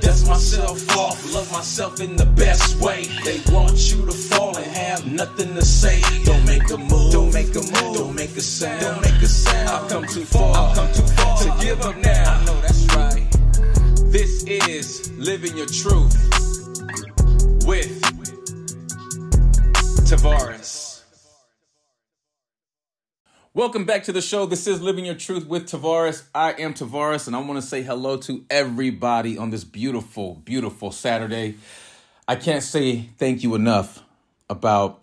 Dust myself off, love myself in the best way. They want you to fall and have nothing to say. Don't make a move, don't make a move, don't make a sound, don't make a sound. I've come too far, I've come too far to give up now. I know that's right. This is Living Your Truth with Tavares. Welcome back to the show. This is Living Your Truth with Tavares. I am Tavares, and I want to say hello to everybody on this beautiful, beautiful Saturday. I can't say thank you enough about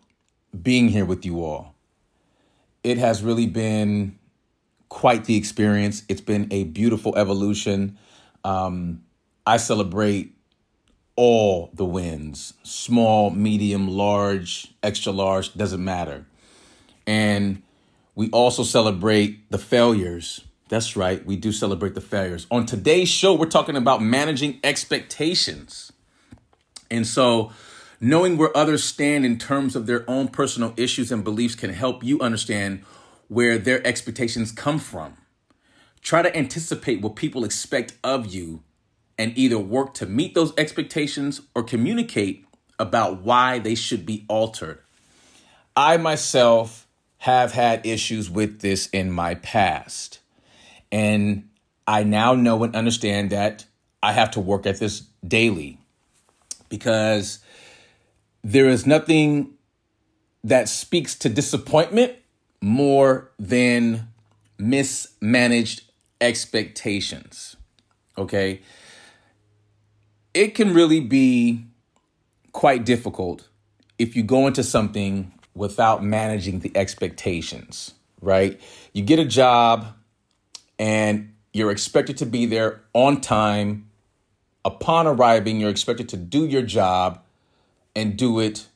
being here with you all. It has really been quite the experience. It's been a beautiful evolution. Um, I celebrate all the wins small, medium, large, extra large, doesn't matter. And we also celebrate the failures. That's right, we do celebrate the failures. On today's show, we're talking about managing expectations. And so, knowing where others stand in terms of their own personal issues and beliefs can help you understand where their expectations come from. Try to anticipate what people expect of you and either work to meet those expectations or communicate about why they should be altered. I myself have had issues with this in my past. And I now know and understand that I have to work at this daily because there is nothing that speaks to disappointment more than mismanaged expectations. Okay. It can really be quite difficult if you go into something without managing the expectations, right? You get a job and you're expected to be there on time. Upon arriving, you're expected to do your job and do it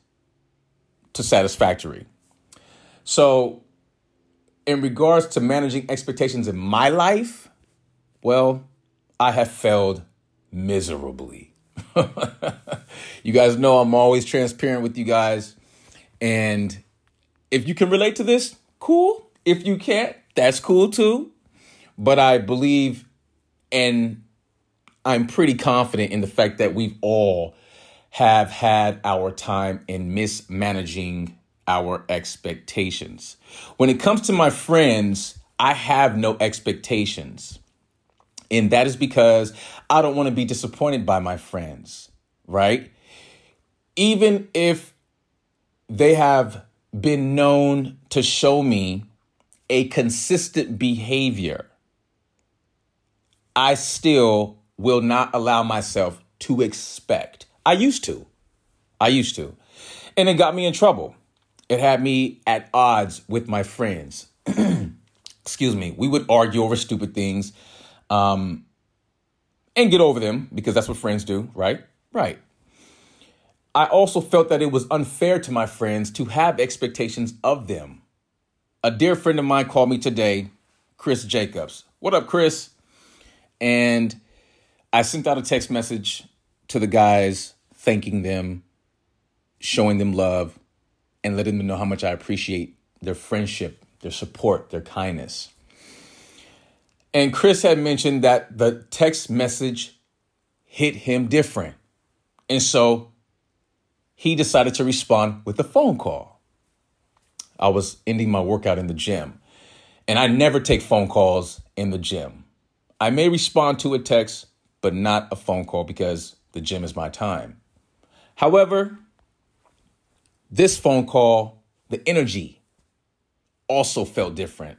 to satisfactory. So, in regards to managing expectations in my life, well, I have failed miserably. you guys know I'm always transparent with you guys. And if you can relate to this, cool. If you can't, that's cool too. But I believe and I'm pretty confident in the fact that we've all have had our time in mismanaging our expectations. When it comes to my friends, I have no expectations. And that is because I don't want to be disappointed by my friends, right? Even if they have been known to show me a consistent behavior, I still will not allow myself to expect. I used to. I used to. And it got me in trouble. It had me at odds with my friends. Excuse me. We would argue over stupid things um, and get over them because that's what friends do, right? Right. I also felt that it was unfair to my friends to have expectations of them. A dear friend of mine called me today, Chris Jacobs. What up, Chris? And I sent out a text message to the guys, thanking them, showing them love, and letting them know how much I appreciate their friendship, their support, their kindness. And Chris had mentioned that the text message hit him different. And so he decided to respond with a phone call. I was ending my workout in the gym, and I never take phone calls in the gym. I may respond to a text, but not a phone call because the gym is my time. However, this phone call, the energy also felt different.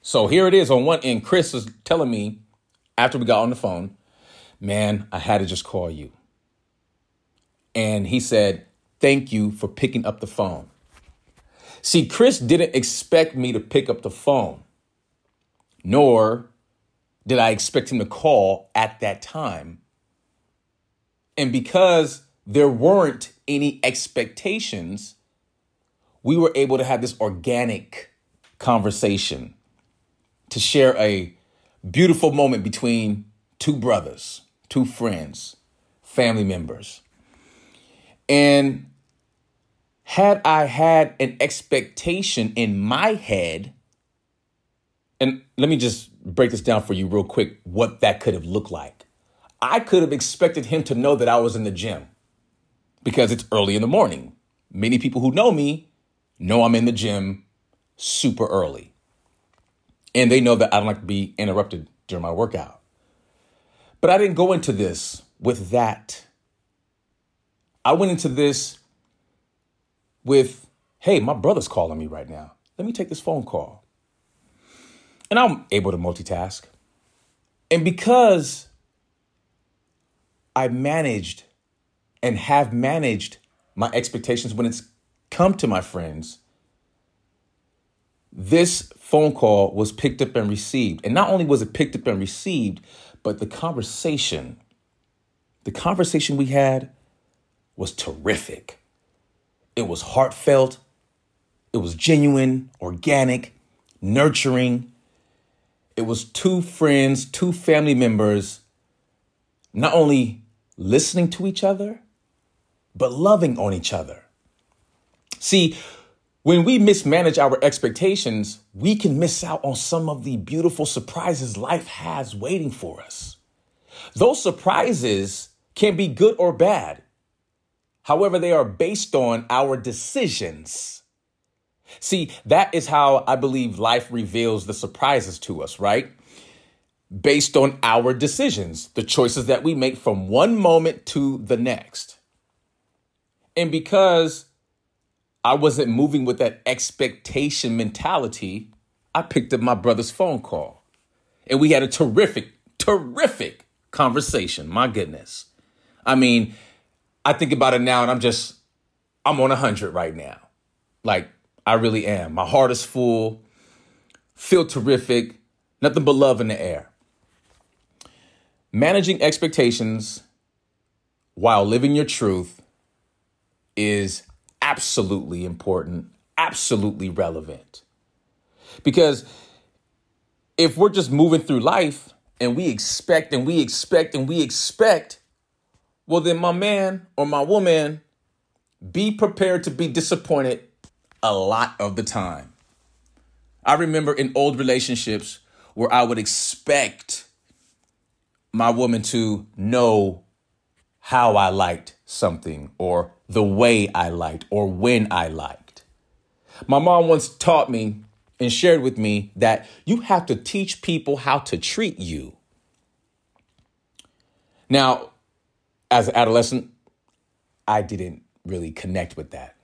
So here it is on one end. Chris is telling me after we got on the phone, man, I had to just call you. And he said, thank you for picking up the phone. See, Chris didn't expect me to pick up the phone, nor did I expect him to call at that time. And because there weren't any expectations, we were able to have this organic conversation to share a beautiful moment between two brothers, two friends, family members. And had I had an expectation in my head, and let me just break this down for you real quick what that could have looked like. I could have expected him to know that I was in the gym because it's early in the morning. Many people who know me know I'm in the gym super early. And they know that I don't like to be interrupted during my workout. But I didn't go into this with that. I went into this with, hey, my brother's calling me right now. Let me take this phone call. And I'm able to multitask. And because I managed and have managed my expectations when it's come to my friends, this phone call was picked up and received. And not only was it picked up and received, but the conversation, the conversation we had was terrific. It was heartfelt, it was genuine, organic, nurturing. It was two friends, two family members, not only listening to each other, but loving on each other. See, when we mismanage our expectations, we can miss out on some of the beautiful surprises life has waiting for us. Those surprises can be good or bad. However, they are based on our decisions. See, that is how I believe life reveals the surprises to us, right? Based on our decisions, the choices that we make from one moment to the next. And because I wasn't moving with that expectation mentality, I picked up my brother's phone call. And we had a terrific, terrific conversation. My goodness. I mean, I think about it now and I'm just, I'm on 100 right now. Like, I really am. My heart is full, feel terrific, nothing but love in the air. Managing expectations while living your truth is absolutely important, absolutely relevant. Because if we're just moving through life and we expect and we expect and we expect, well, then, my man or my woman, be prepared to be disappointed a lot of the time. I remember in old relationships where I would expect my woman to know how I liked something or the way I liked or when I liked. My mom once taught me and shared with me that you have to teach people how to treat you. Now, as an adolescent, I didn't really connect with that.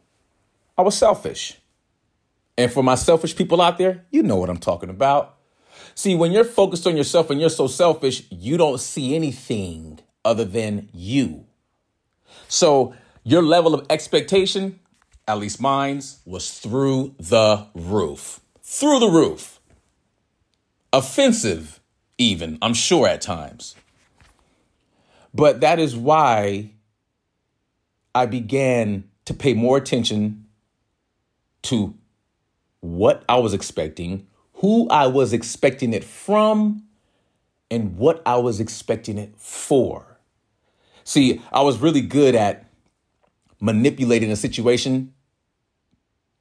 I was selfish. And for my selfish people out there, you know what I'm talking about. See, when you're focused on yourself and you're so selfish, you don't see anything other than you. So your level of expectation, at least mine's, was through the roof. Through the roof. Offensive, even, I'm sure at times. But that is why I began to pay more attention to what I was expecting, who I was expecting it from, and what I was expecting it for. See, I was really good at manipulating a situation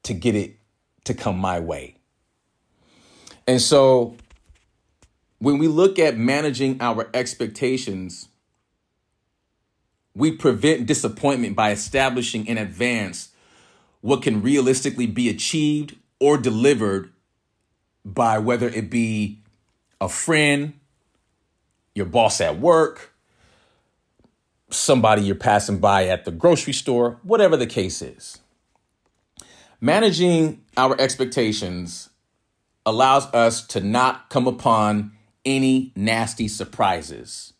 to get it to come my way. And so when we look at managing our expectations, we prevent disappointment by establishing in advance what can realistically be achieved or delivered by whether it be a friend, your boss at work, somebody you're passing by at the grocery store, whatever the case is. Managing our expectations allows us to not come upon any nasty surprises,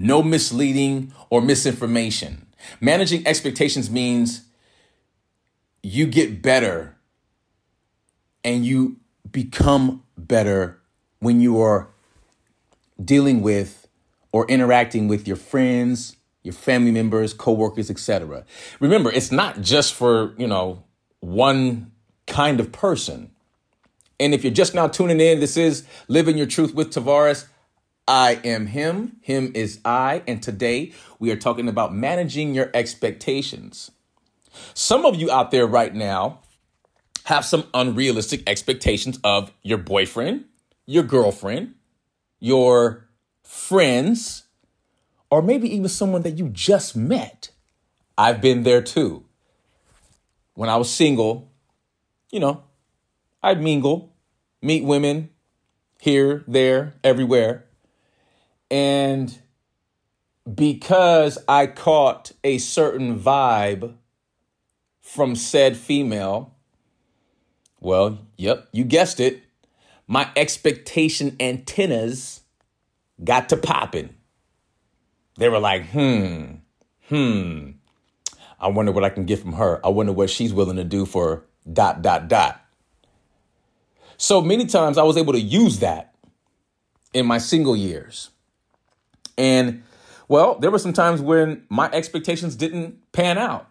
no misleading or misinformation. Managing expectations means you get better and you become better when you are dealing with or interacting with your friends, your family members, coworkers, etc. Remember, it's not just for, you know, one kind of person. And if you're just now tuning in, this is Living Your Truth with Tavares. I am him, him is I, and today we are talking about managing your expectations. Some of you out there right now have some unrealistic expectations of your boyfriend, your girlfriend, your friends, or maybe even someone that you just met. I've been there too. When I was single, you know, I'd mingle, meet women here, there, everywhere. And because I caught a certain vibe from said female, well, yep, you guessed it. My expectation antennas got to popping. They were like, hmm, hmm. I wonder what I can get from her. I wonder what she's willing to do for dot, dot, dot. So many times I was able to use that in my single years. And well, there were some times when my expectations didn't pan out.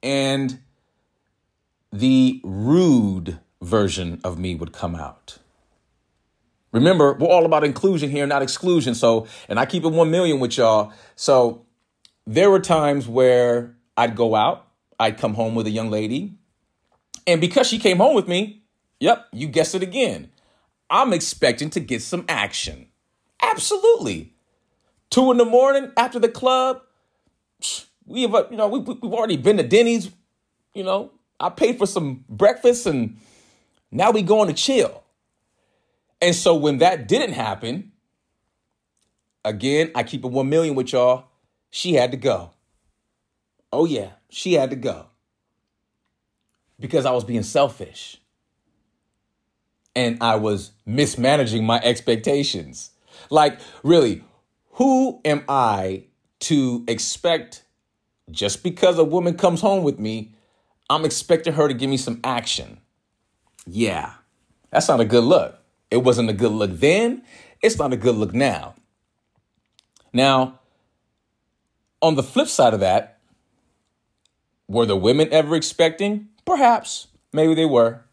And the rude version of me would come out. Remember, we're all about inclusion here, not exclusion. So, and I keep it 1 million with y'all. So, there were times where I'd go out, I'd come home with a young lady. And because she came home with me, yep, you guessed it again. I'm expecting to get some action. Absolutely. Two in the morning after the club, we have, a you know, we, we've already been to Denny's, you know, I paid for some breakfast and now we going to chill. And so when that didn't happen, again, I keep it 1 million with y'all. She had to go. Oh, yeah, she had to go because I was being selfish and I was mismanaging my expectations. Like, really, who am I to expect just because a woman comes home with me, I'm expecting her to give me some action? Yeah, that's not a good look. It wasn't a good look then. It's not a good look now. Now, on the flip side of that, were the women ever expecting? Perhaps. Maybe they were.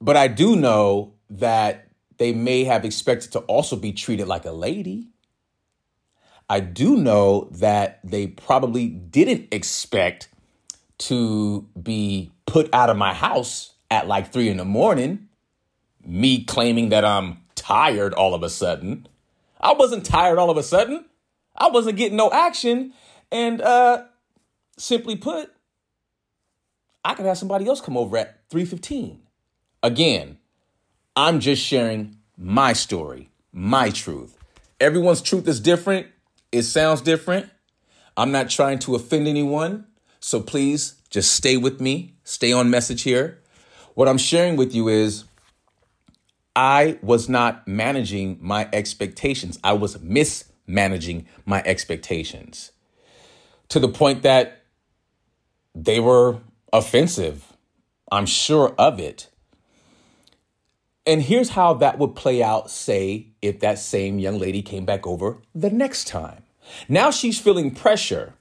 But I do know that they may have expected to also be treated like a lady. I do know that they probably didn't expect to be put out of my house at like three in the morning, me claiming that I'm tired all of a sudden. I wasn't tired all of a sudden. I wasn't getting no action. And uh simply put, I could have somebody else come over at 315. Again, I'm just sharing my story, my truth. Everyone's truth is different. It sounds different. I'm not trying to offend anyone. So please just stay with me, stay on message here. What I'm sharing with you is I was not managing my expectations. I was mismanaging my expectations to the point that they were offensive. I'm sure of it. And here's how that would play out, say, if that same young lady came back over the next time. Now she's feeling pressure,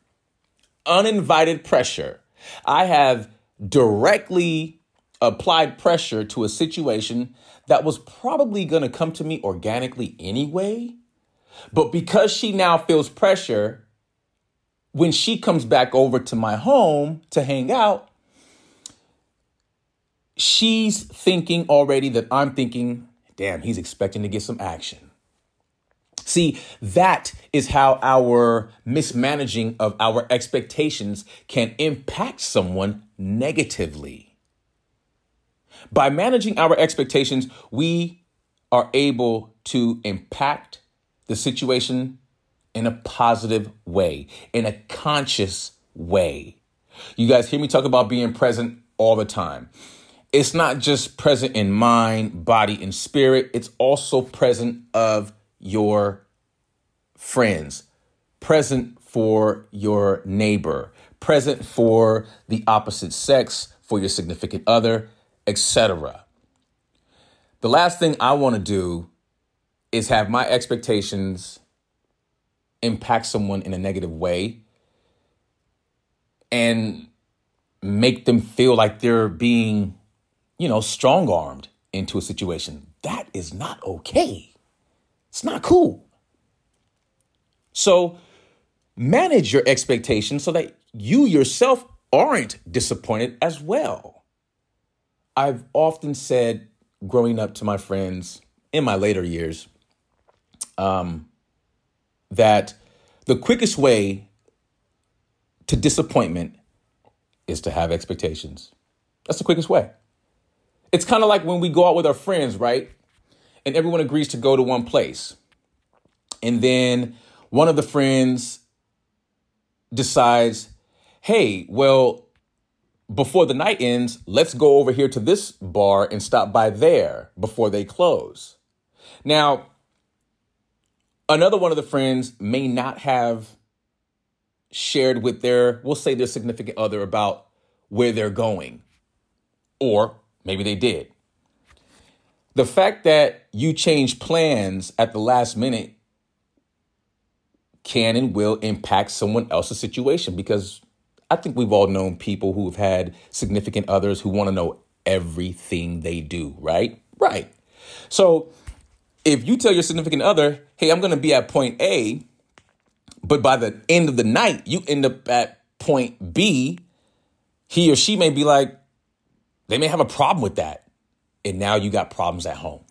uninvited pressure. I have directly applied pressure to a situation that was probably going to come to me organically anyway. But because she now feels pressure, when she comes back over to my home to hang out, she's thinking already that I'm thinking, damn, he's expecting to get some action. See, that is how our mismanaging of our expectations can impact someone negatively. By managing our expectations, we are able to impact the situation in a positive way, in a conscious way. You guys hear me talk about being present all the time it's not just present in mind, body, and spirit, it's also present of your friends, present for your neighbor, present for the opposite sex, for your significant other, etc. The last thing I want to do is have my expectations impact someone in a negative way and make them feel like they're being, you know, strong armed into a situation. That is not okay. It's not cool. So manage your expectations so that you yourself aren't disappointed as well. I've often said growing up to my friends in my later years um, that the quickest way to disappointment is to have expectations. That's the quickest way. It's kind of like when we go out with our friends, right? And everyone agrees to go to one place. And then one of the friends decides, hey, well, before the night ends, let's go over here to this bar and stop by there before they close. Now, another one of the friends may not have shared with their, we'll say their significant other about where they're going. Or maybe they did. The fact that you change plans at the last minute can and will impact someone else's situation because I think we've all known people who have had significant others who want to know everything they do, right? Right. So if you tell your significant other, hey, I'm going to be at point A, but by the end of the night, you end up at point B, he or she may be like, they may have a problem with that. And now you got problems at home.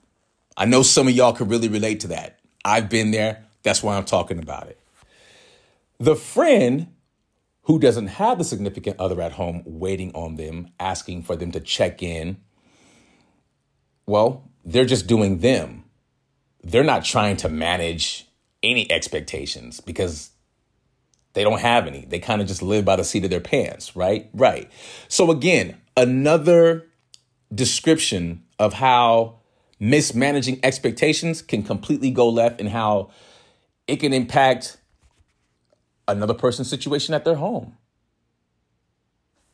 I know some of y'all could really relate to that. I've been there. That's why I'm talking about it. The friend who doesn't have the significant other at home waiting on them, asking for them to check in, well, they're just doing them. They're not trying to manage any expectations because they don't have any. They kind of just live by the seat of their pants, right? Right. So, again, another description of how mismanaging expectations can completely go left and how it can impact another person's situation at their home.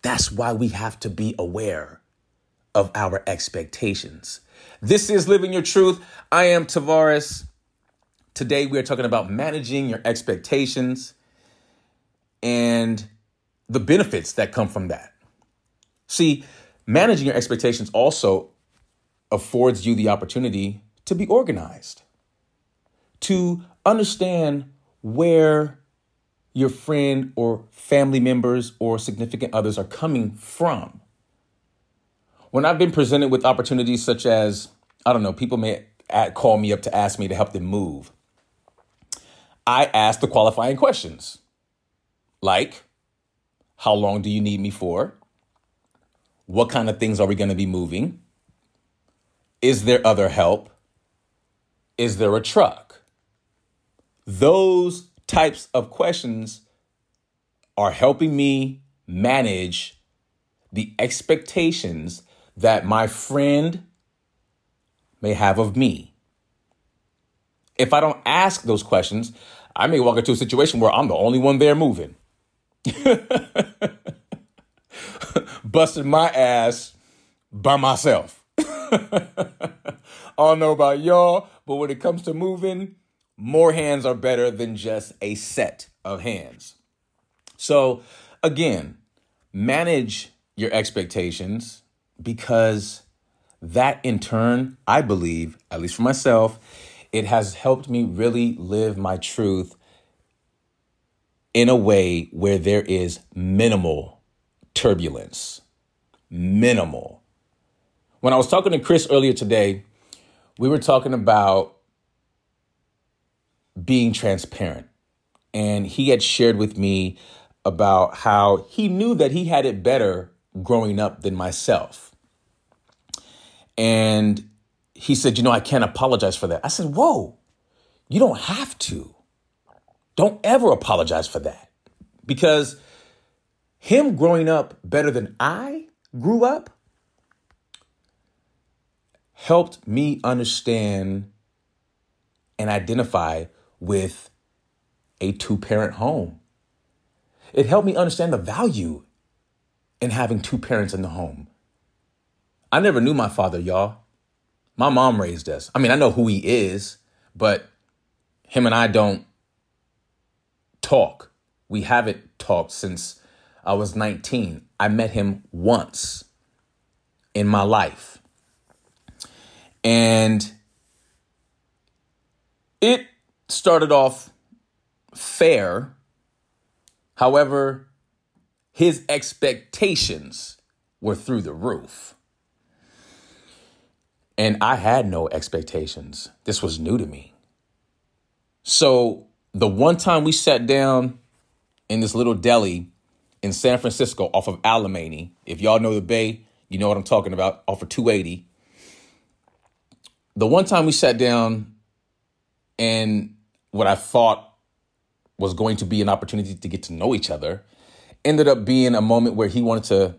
That's why we have to be aware of our expectations. This is Living Your Truth. I am Tavares. Today we are talking about managing your expectations and the benefits that come from that. See, managing your expectations also affords you the opportunity to be organized, to understand where your friend or family members or significant others are coming from. When I've been presented with opportunities such as, I don't know, people may call me up to ask me to help them move, I ask the qualifying questions like, how long do you need me for? What kind of things are we going to be moving? Is there other help? Is there a truck? Those types of questions are helping me manage the expectations that my friend may have of me. If I don't ask those questions, I may walk into a situation where I'm the only one there moving. Busted my ass by myself. I don't know about y'all, but when it comes to moving, more hands are better than just a set of hands. So, again, manage your expectations because that in turn, I believe, at least for myself, it has helped me really live my truth in a way where there is minimal turbulence. Minimal. When I was talking to Chris earlier today, we were talking about being transparent. And he had shared with me about how he knew that he had it better growing up than myself. And he said, You know, I can't apologize for that. I said, Whoa, you don't have to. Don't ever apologize for that. Because him growing up better than I grew up helped me understand and identify with a two parent home. It helped me understand the value in having two parents in the home. I never knew my father, y'all. My mom raised us. I mean, I know who he is, but him and I don't talk. We haven't talked since I was 19. I met him once in my life. And it started off fair. However, his expectations were through the roof. And I had no expectations. This was new to me. So, the one time we sat down in this little deli in San Francisco off of Alemany, if y'all know the Bay, you know what I'm talking about, off of 280. The one time we sat down and what I thought was going to be an opportunity to get to know each other ended up being a moment where he wanted to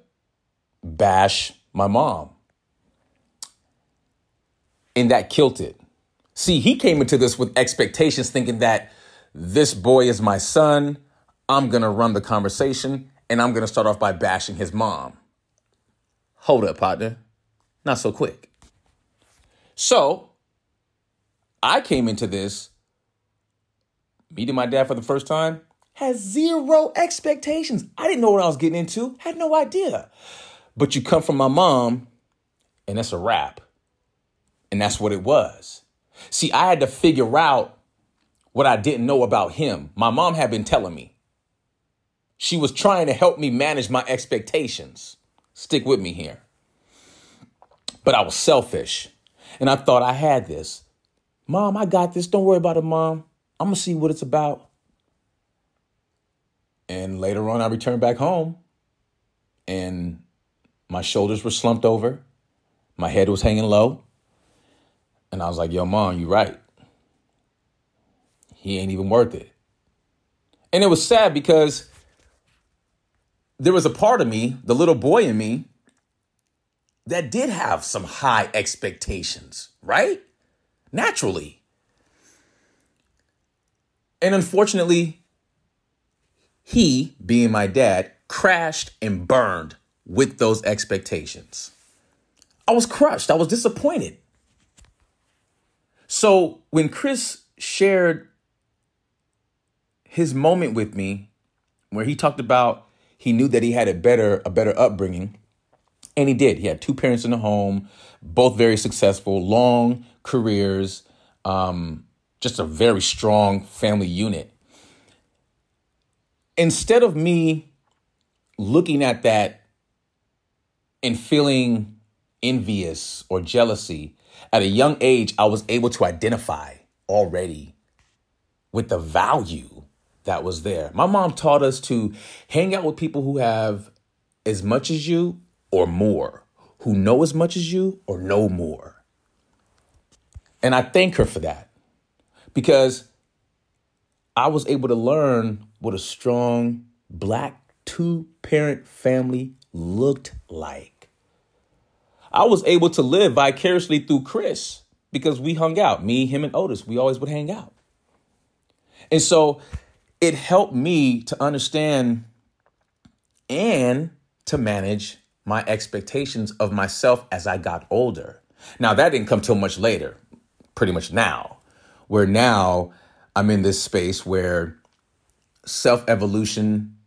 bash my mom and that killed it. See, he came into this with expectations thinking that this boy is my son. I'm going to run the conversation and I'm going to start off by bashing his mom. Hold up, partner. Not so quick. So I came into this meeting my dad for the first time, had zero expectations. I didn't know what I was getting into, had no idea. But you come from my mom, and that's a wrap. And that's what it was. See, I had to figure out what I didn't know about him. My mom had been telling me. She was trying to help me manage my expectations. Stick with me here. But I was selfish. And I thought I had this. Mom, I got this. Don't worry about it, mom. I'm going to see what it's about. And later on, I returned back home and my shoulders were slumped over. My head was hanging low. And I was like, yo, mom, you right. He ain't even worth it. And it was sad because there was a part of me, the little boy in me, that did have some high expectations, right? Naturally. And unfortunately, he, being my dad, crashed and burned with those expectations. I was crushed. I was disappointed. So when Chris shared his moment with me, where he talked about he knew that he had a better a better upbringing, and he did. He had two parents in the home, both very successful, long careers, um, just a very strong family unit. Instead of me looking at that and feeling envious or jealousy, at a young age, I was able to identify already with the value that was there. My mom taught us to hang out with people who have as much as you or more, who know as much as you or know more. And I thank her for that because I was able to learn what a strong black two parent family looked like. I was able to live vicariously through Chris because we hung out. Me, him, and Otis, we always would hang out. And so it helped me to understand and to manage my expectations of myself as I got older. Now, that didn't come till much later, pretty much now, where now I'm in this space where self evolution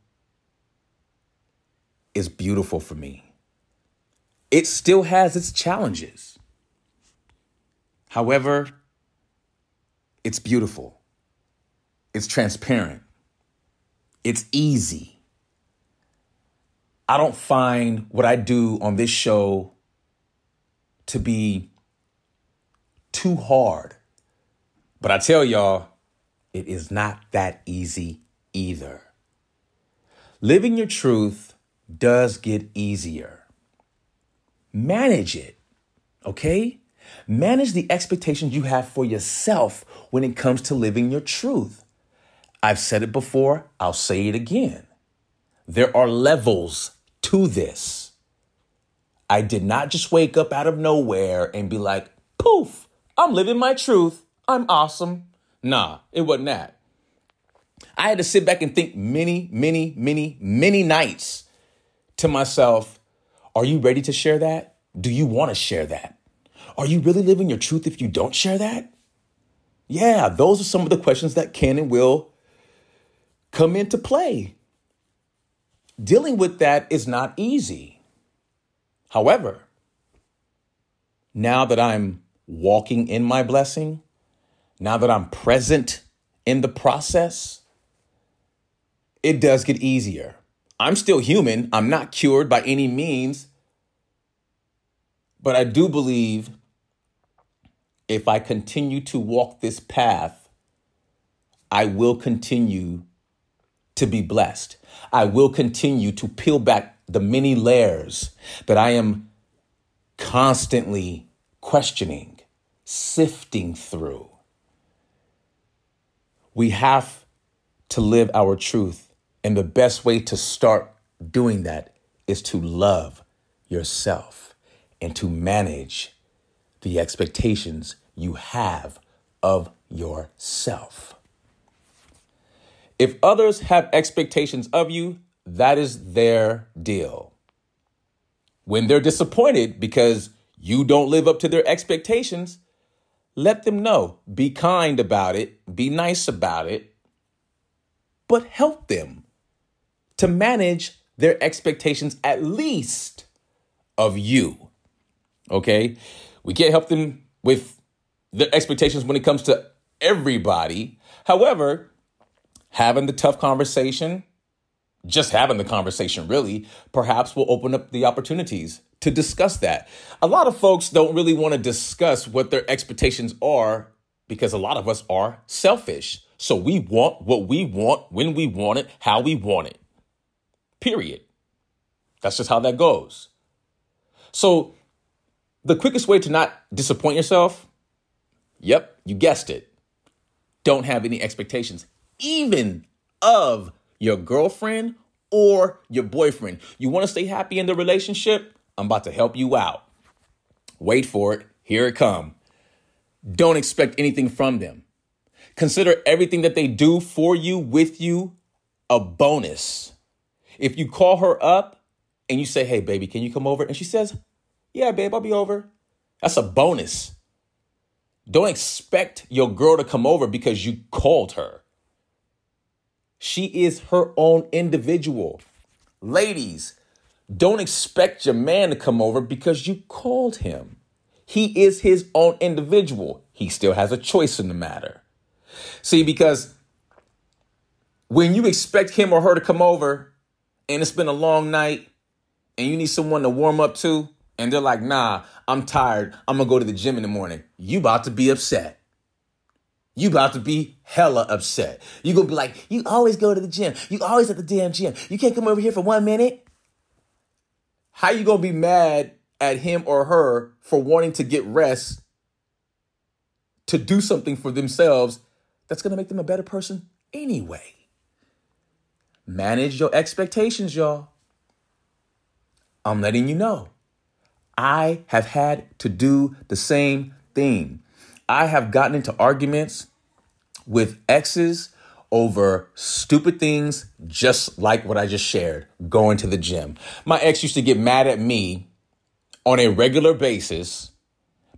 is beautiful for me it still has its challenges. However, it's beautiful. It's transparent. It's easy. I don't find what I do on this show to be too hard. But I tell y'all, it is not that easy either. Living your truth does get easier manage it. Okay? Manage the expectations you have for yourself when it comes to living your truth. I've said it before, I'll say it again. There are levels to this. I did not just wake up out of nowhere and be like, poof, I'm living my truth. I'm awesome. Nah, it wasn't that. I had to sit back and think many, many, many, many nights to myself are you ready to share that? Do you want to share that? Are you really living your truth if you don't share that? Yeah, those are some of the questions that can and will come into play. Dealing with that is not easy. However, now that I'm walking in my blessing, now that I'm present in the process, it does get easier. I'm still human. I'm not cured by any means. But I do believe if I continue to walk this path, I will continue to be blessed. I will continue to peel back the many layers that I am constantly questioning, sifting through. We have to live our truth. And the best way to start doing that is to love yourself and to manage the expectations you have of yourself. If others have expectations of you, that is their deal. When they're disappointed because you don't live up to their expectations, let them know. Be kind about it, be nice about it, but help them to manage their expectations at least of you. Okay? We can't help them with their expectations when it comes to everybody. However, having the tough conversation, just having the conversation really, perhaps will open up the opportunities to discuss that. A lot of folks don't really want to discuss what their expectations are because a lot of us are selfish. So we want what we want when we want it, how we want it. Period. That's just how that goes. So the quickest way to not disappoint yourself, yep, you guessed it. Don't have any expectations, even of your girlfriend or your boyfriend. You want to stay happy in the relationship? I'm about to help you out. Wait for it. Here it come. Don't expect anything from them. Consider everything that they do for you, with you, a bonus. If you call her up and you say, Hey, baby, can you come over? And she says, Yeah, babe, I'll be over. That's a bonus. Don't expect your girl to come over because you called her. She is her own individual. Ladies, don't expect your man to come over because you called him. He is his own individual. He still has a choice in the matter. See, because when you expect him or her to come over and it's been a long night and you need someone to warm up to, and they're like, nah, I'm tired. I'm gonna go to the gym in the morning. You about to be upset. You about to be hella upset. You gonna be like, you always go to the gym. You always at the damn gym. You can't come over here for one minute. How you gonna be mad at him or her for wanting to get rest to do something for themselves that's gonna make them a better person anyway? Manage your expectations, y'all. I'm letting you know. I have had to do the same thing. I have gotten into arguments with exes over stupid things just like what I just shared going to the gym. My ex used to get mad at me on a regular basis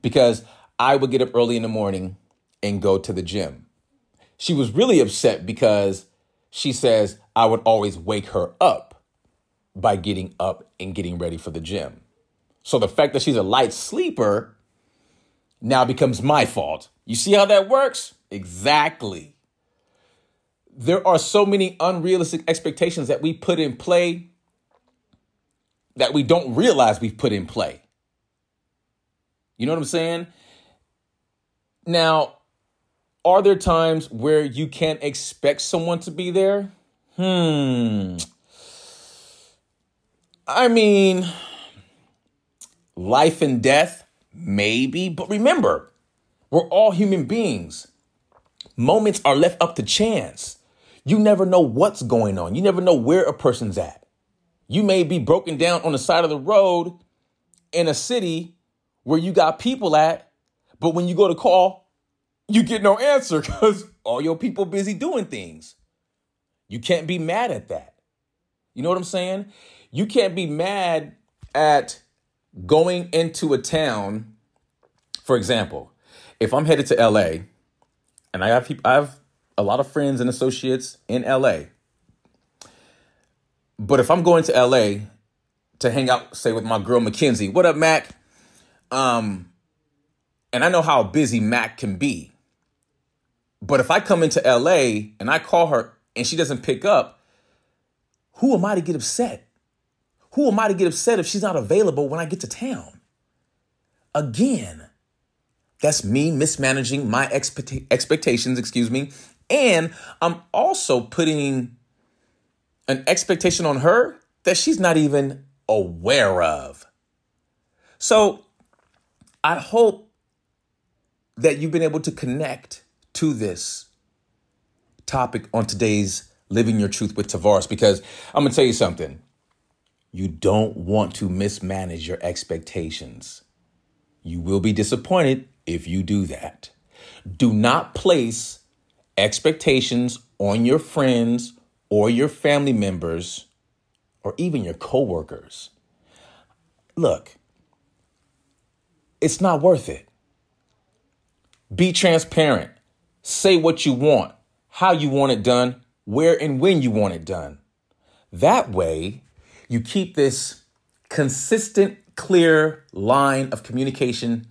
because I would get up early in the morning and go to the gym. She was really upset because she says I would always wake her up by getting up and getting ready for the gym. So the fact that she's a light sleeper now becomes my fault. You see how that works? Exactly there are so many unrealistic expectations that we put in play that we don't realize we've put in play. You know what I'm saying? Now, are there times where you can't expect someone to be there? Hmm. I mean, life and death, maybe, but remember, we're all human beings. Moments are left up to chance. You never know what's going on. You never know where a person's at. You may be broken down on the side of the road in a city where you got people at, but when you go to call, you get no answer because all your people busy doing things. You can't be mad at that. You know what I'm saying? You can't be mad at going into a town. For example, if I'm headed to LA and I have I have a lot of friends and associates in LA. But if I'm going to LA to hang out, say with my girl Mackenzie, what up, Mac? Um, and I know how busy Mac can be. But if I come into LA and I call her and she doesn't pick up, who am I to get upset? Who am I to get upset if she's not available when I get to town? Again, that's me mismanaging my expect- expectations, excuse me. And I'm also putting an expectation on her that she's not even aware of. So I hope that you've been able to connect to this topic on today's Living Your Truth with Tavares because I'm going to tell you something. You don't want to mismanage your expectations. You will be disappointed if you do that. Do not place expectations on your friends or your family members or even your coworkers. Look, it's not worth it. Be transparent. Say what you want, how you want it done, where and when you want it done. That way, you keep this consistent, clear line of communication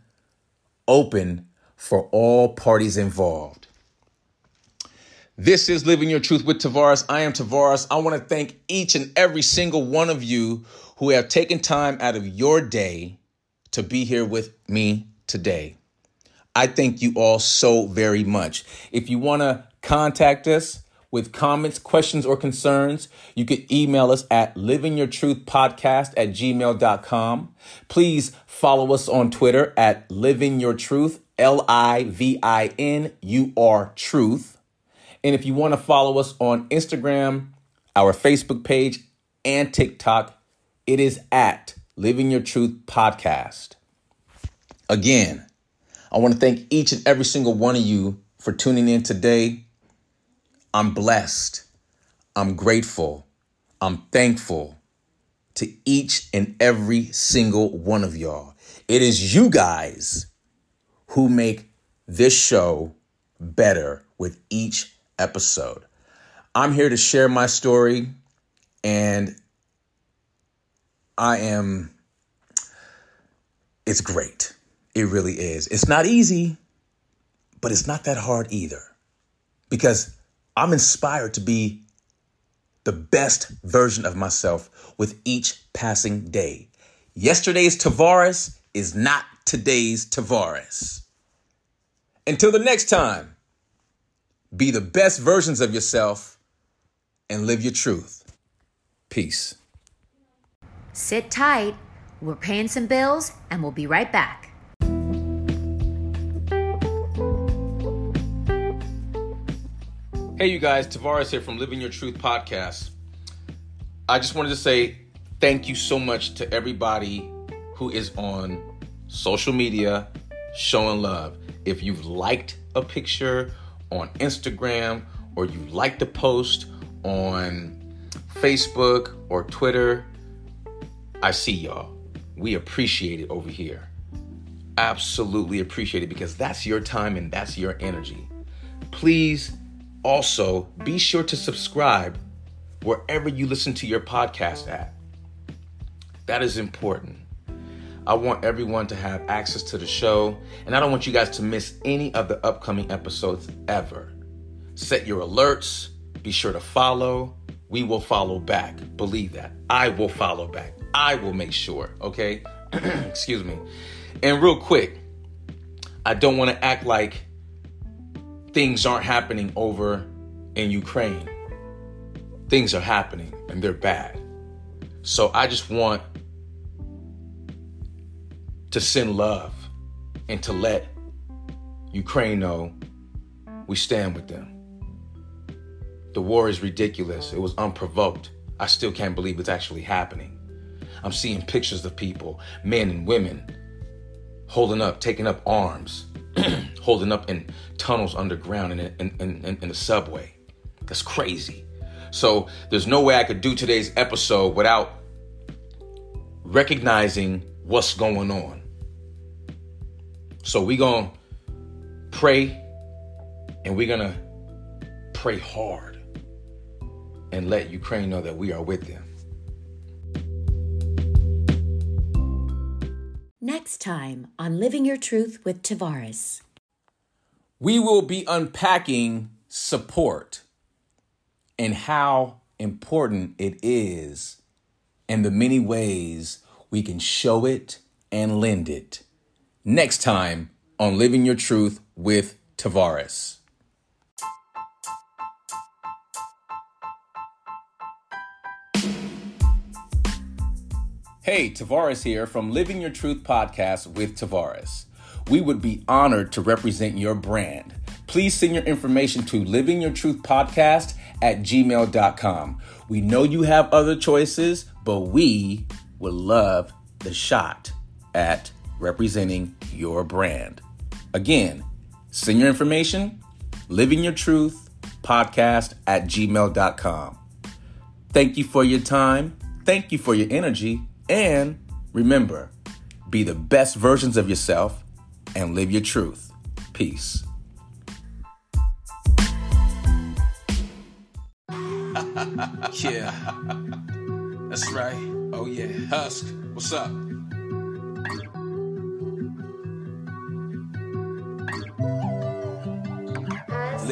open for all parties involved. This is Living Your Truth with Tavares. I am Tavares. I want to thank each and every single one of you who have taken time out of your day to be here with me today. I thank you all so very much. If you want to contact us with comments, questions, or concerns, you can email us at livingyourtruthpodcast at gmail.com. Please follow us on Twitter at livingyourtruth, L I V I N U R truth. And if you want to follow us on Instagram, our Facebook page, and TikTok, it is at Living Your Truth Podcast. Again, I want to thank each and every single one of you for tuning in today. I'm blessed. I'm grateful. I'm thankful to each and every single one of y'all. It is you guys who make this show better with each episode. I'm here to share my story, and I am, it's great. It really is. It's not easy, but it's not that hard either because I'm inspired to be the best version of myself with each passing day. Yesterday's Tavares is not today's Tavares. Until the next time. Be the best versions of yourself and live your truth. Peace. Sit tight. We're paying some bills and we'll be right back. Hey, you guys, Tavares here from Living Your Truth podcast. I just wanted to say thank you so much to everybody who is on social media showing love. If you've liked a picture on Instagram or you like the post on Facebook or Twitter, I see y'all. We appreciate it over here. Absolutely appreciate it because that's your time and that's your energy. Please also be sure to subscribe wherever you listen to your podcast at. That is important. I want everyone to have access to the show, and I don't want you guys to miss any of the upcoming episodes ever. Set your alerts, be sure to follow. We will follow back. Believe that. I will follow back. I will make sure, okay? Excuse me. And real quick, I don't want to act like things aren't happening over in Ukraine. Things are happening and they're bad. So I just want to send love and to let Ukraine know we stand with them. The war is ridiculous. It was unprovoked. I still can't believe it's actually happening. I'm seeing pictures of people, men and women, holding up, taking up arms, holding up in tunnels underground in, in, in, in the subway. That's crazy. So there's no way I could do today's episode without recognizing what's going on. So we're going to pray and we're going to pray hard and let Ukraine know that we are with them. Next time on Living Your Truth with Tavares. We will be unpacking support and how important it is and the many ways we can show it and lend it. Next time on Living Your Truth with Tavares. Hey, Tavares here from Living Your Truth podcast with Tavares. We would be honored to represent your brand. Please send your information to Living Your Truth podcast at gmail.com. We know you have other choices, but we would love the shot at representing your brand. Again, send your information, Living Your Truth podcast at gmail.com. Thank you for your time. Thank you for your energy. And remember, be the best versions of yourself and live your truth. Peace. yeah, that's right. Oh, yeah. Husk, what's up?